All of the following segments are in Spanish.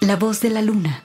La voz de la luna.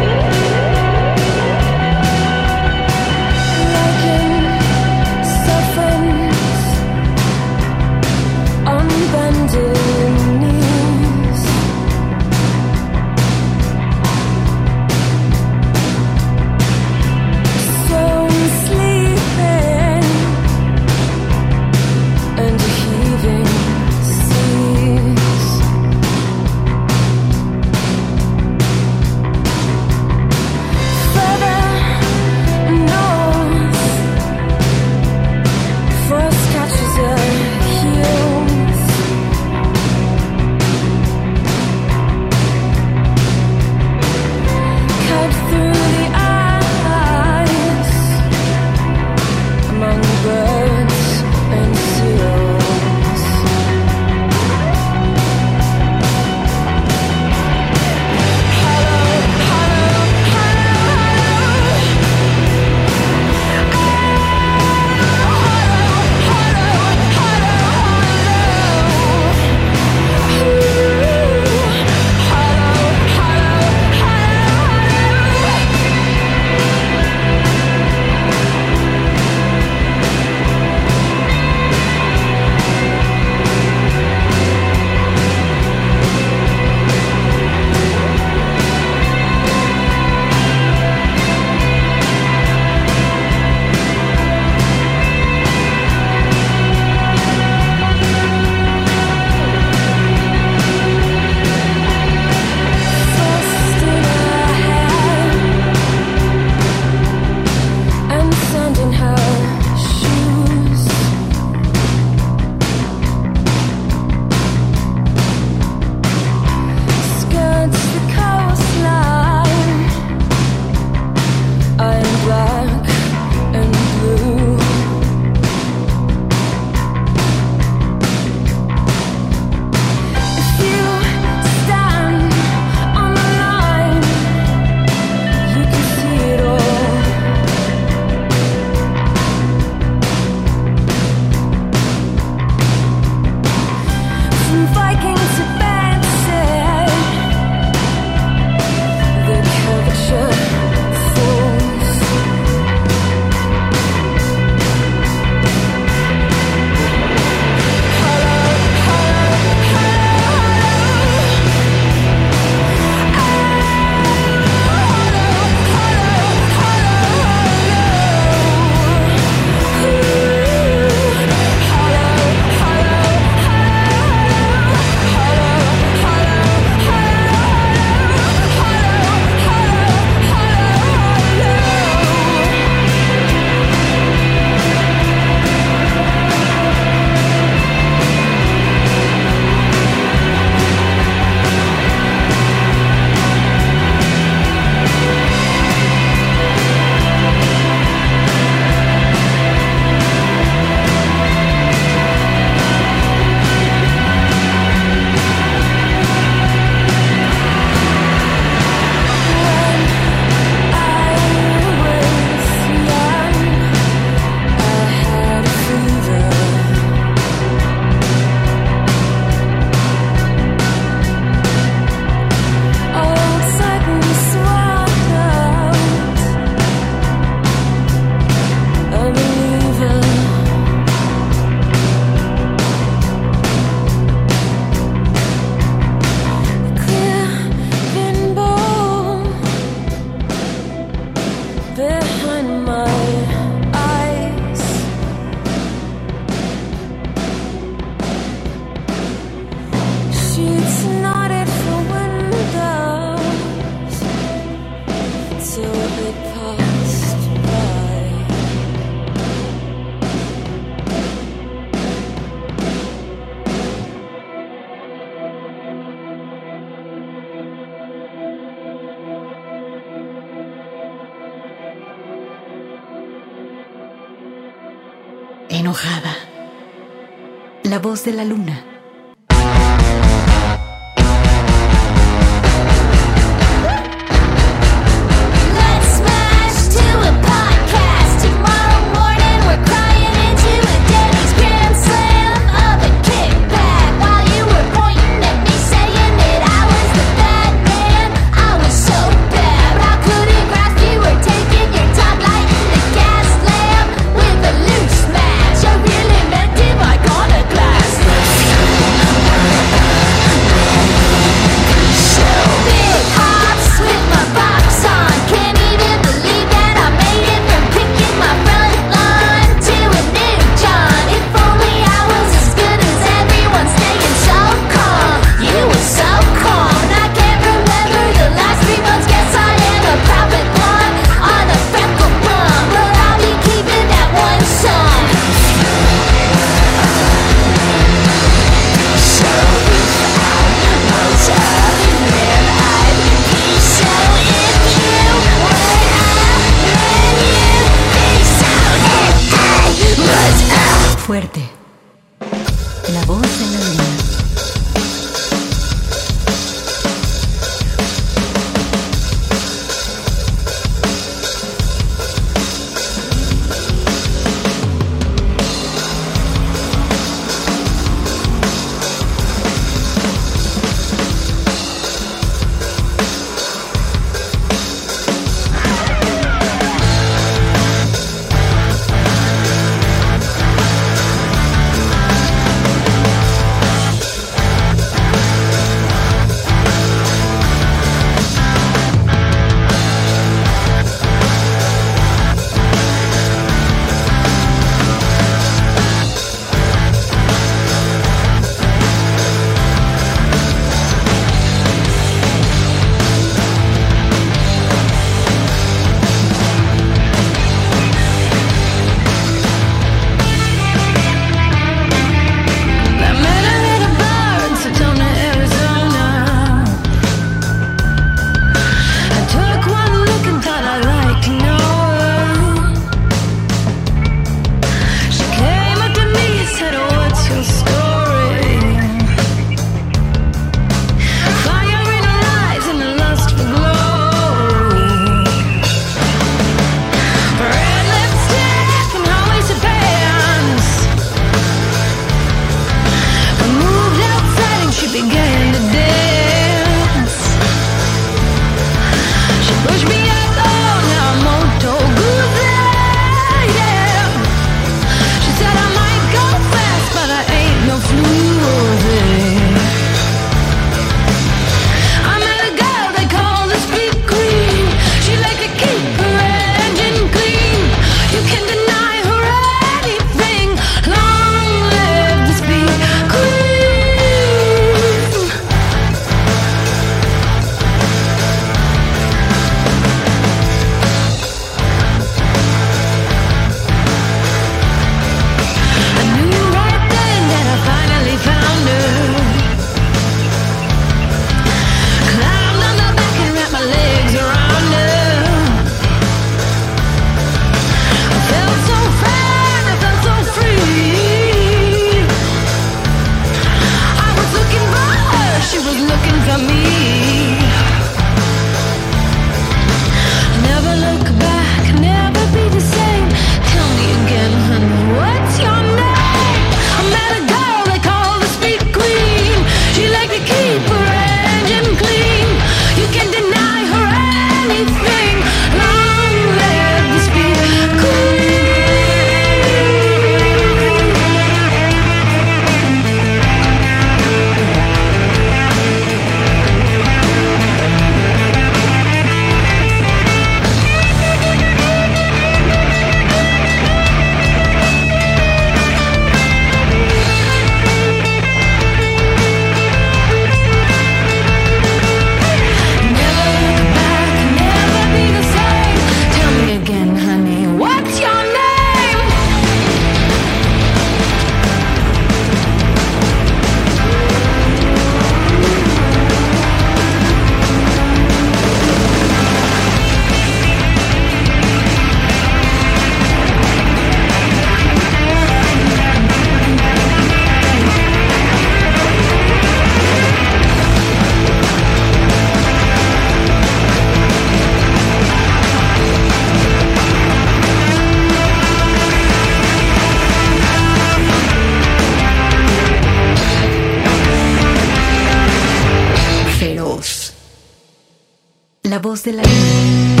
voz de la luna.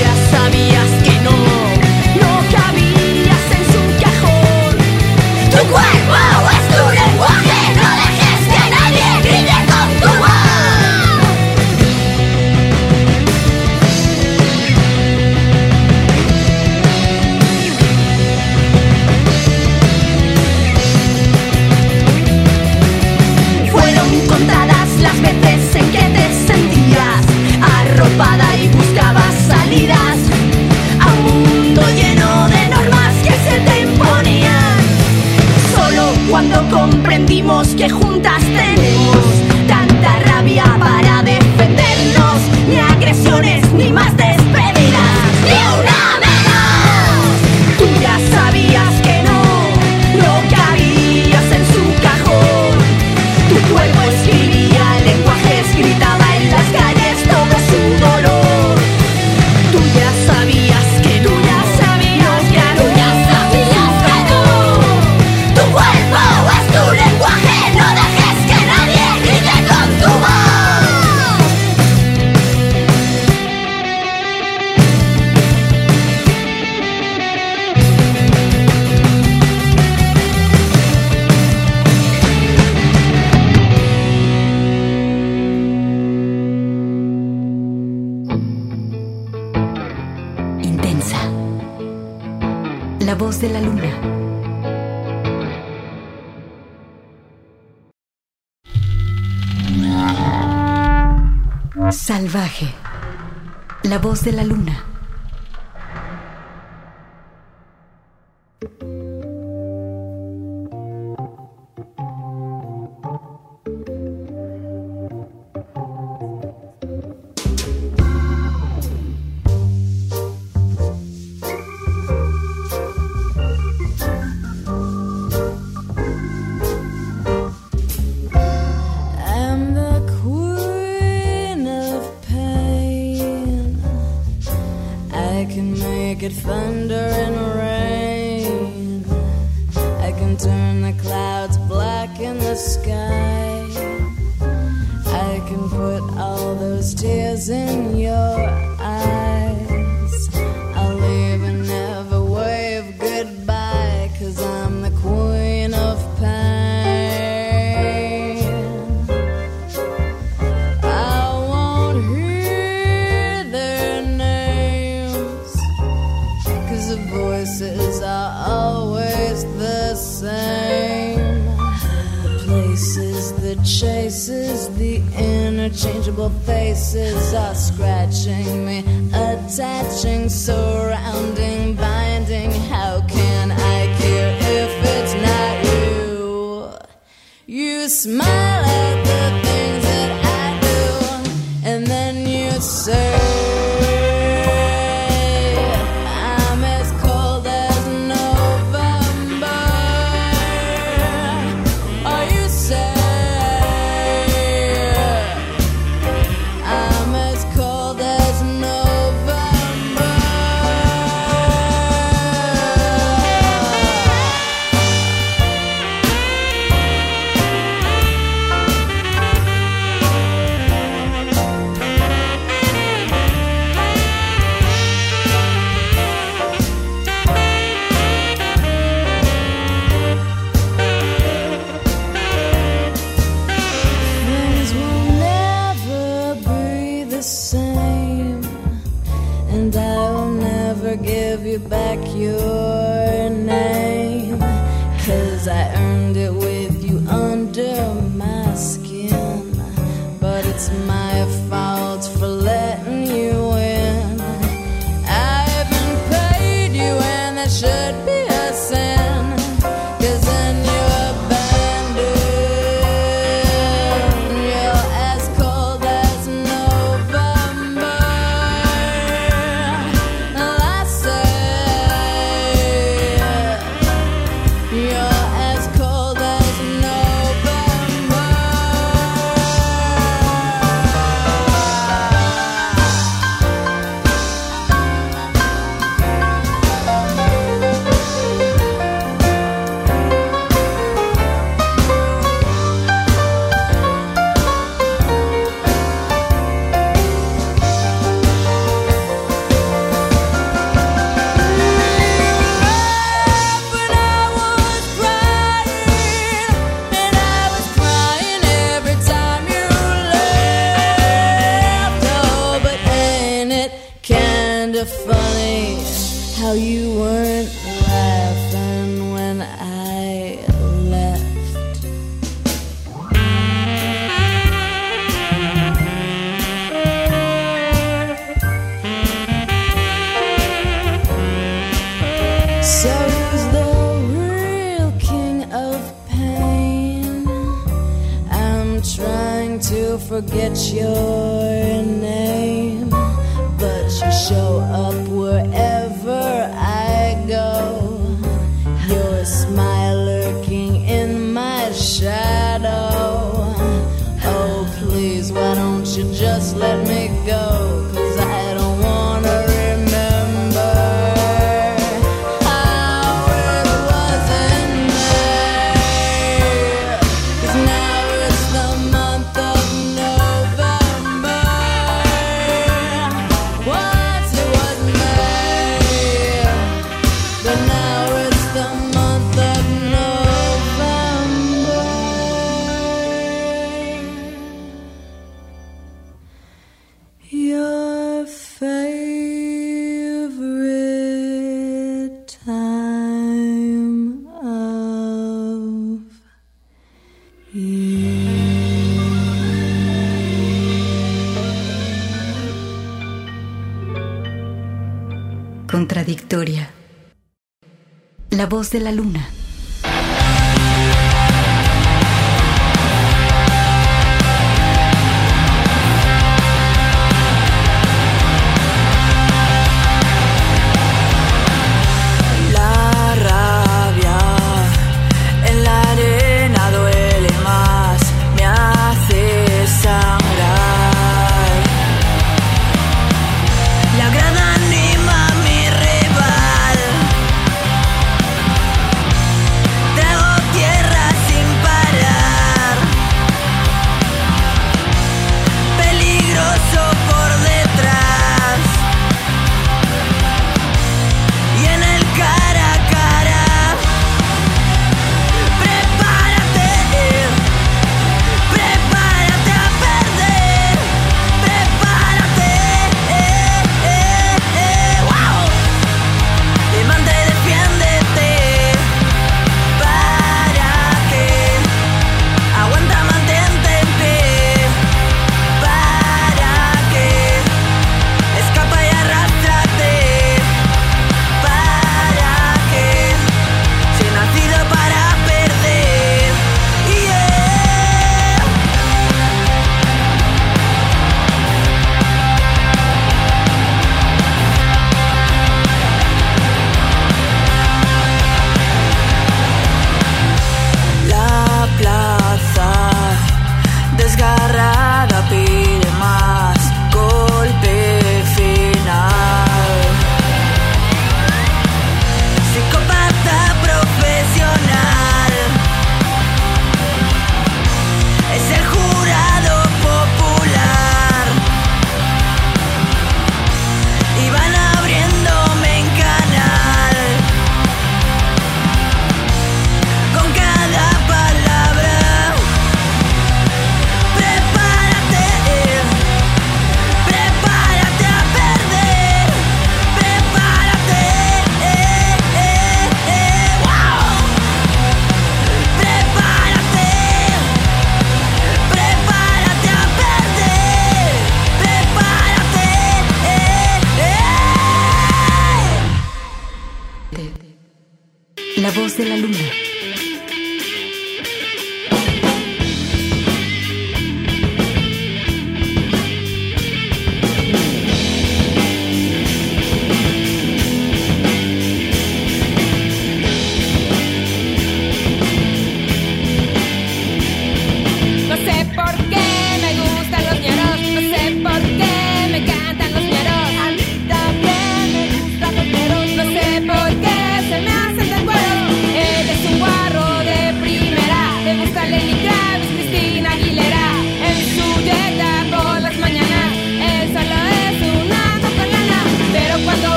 ya sabías La voz de la luna. funny how you weren't laughing when I left. So who's the real king of pain? I'm trying to forget your. de la luna.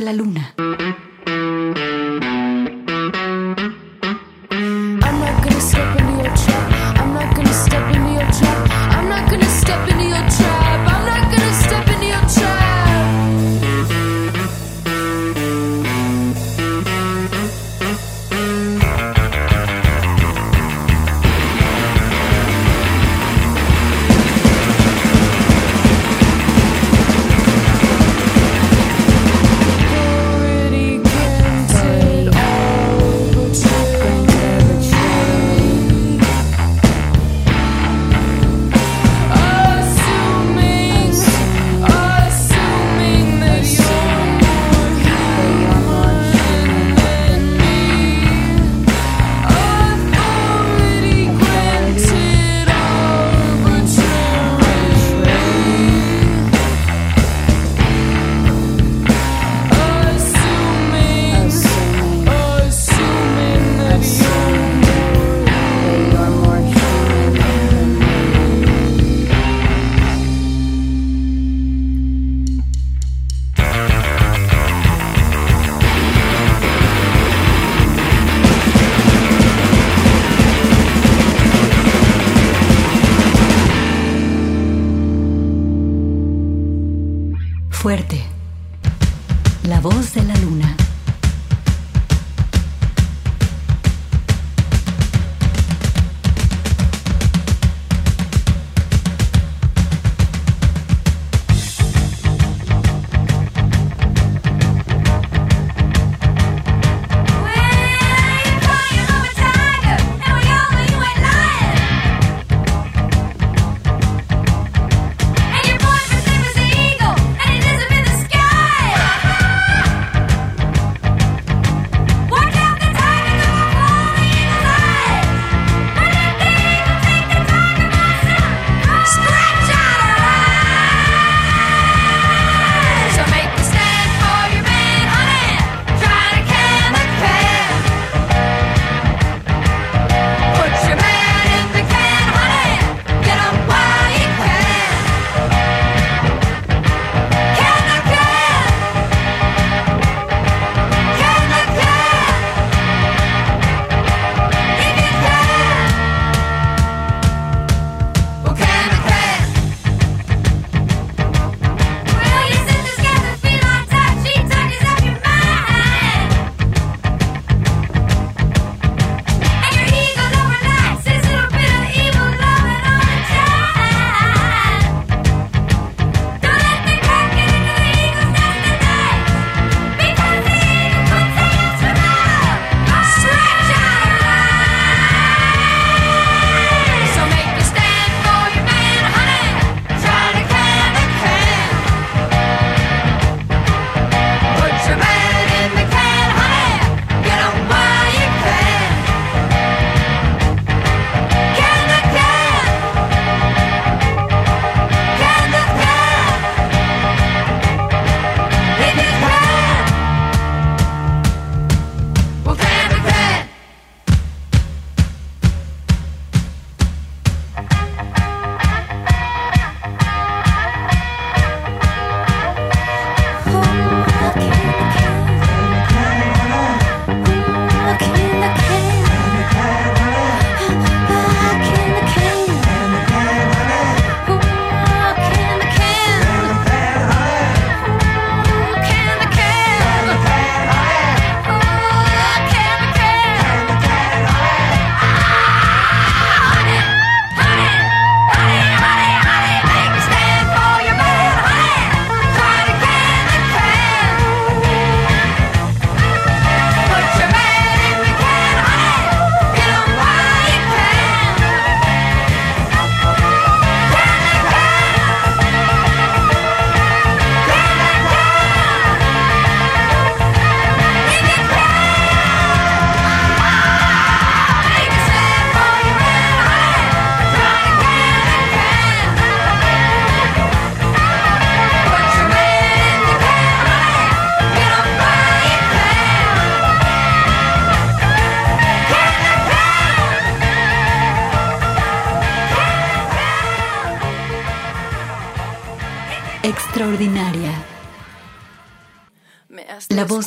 De la luna.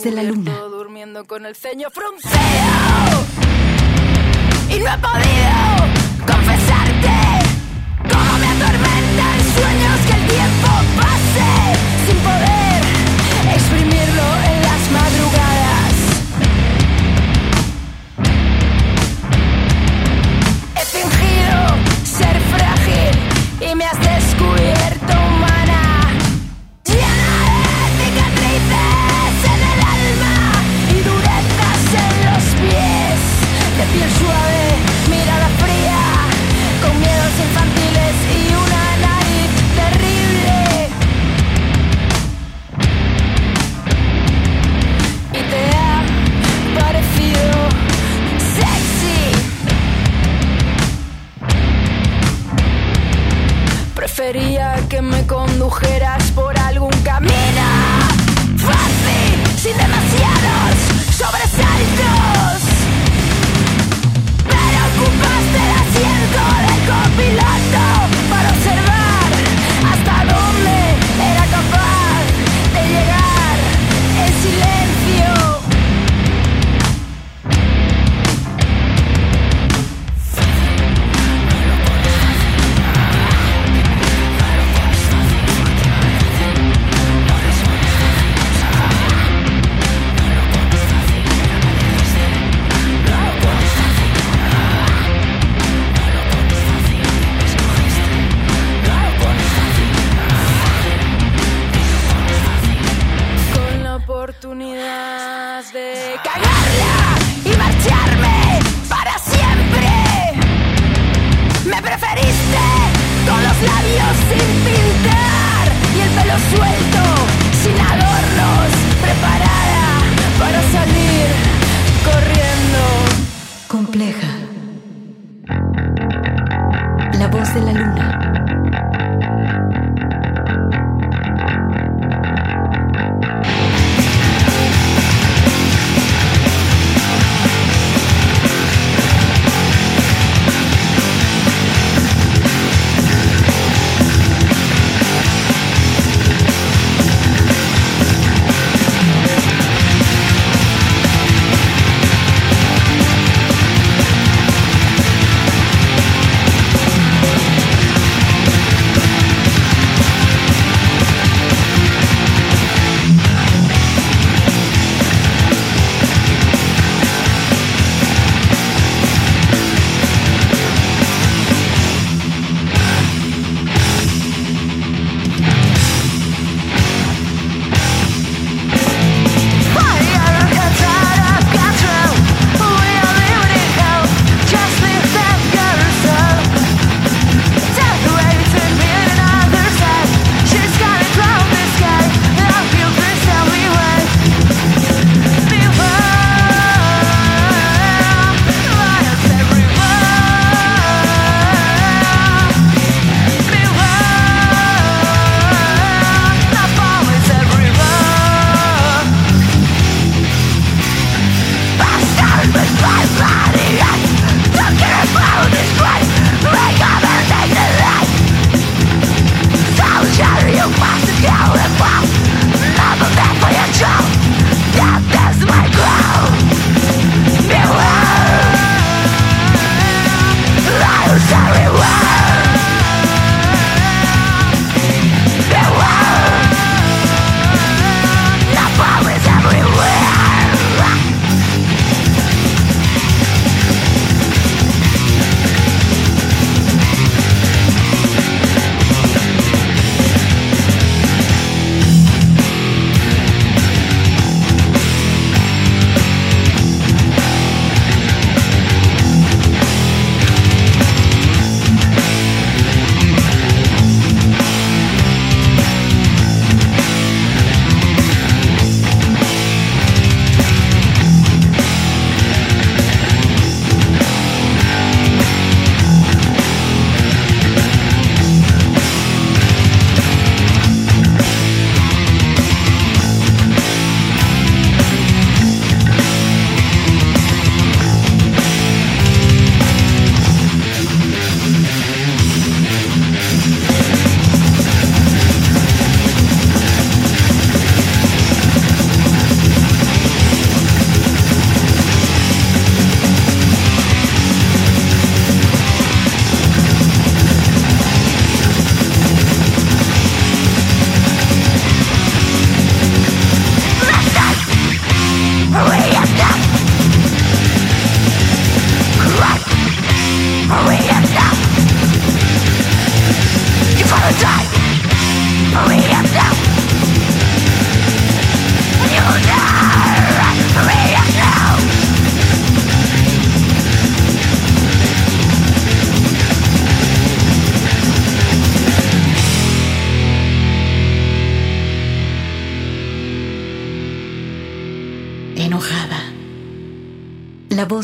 de la luna. Durmiendo con el ceño fruncido y no he podido. me condujeras por algún camino fácil, sin demasiado.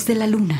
De la luna.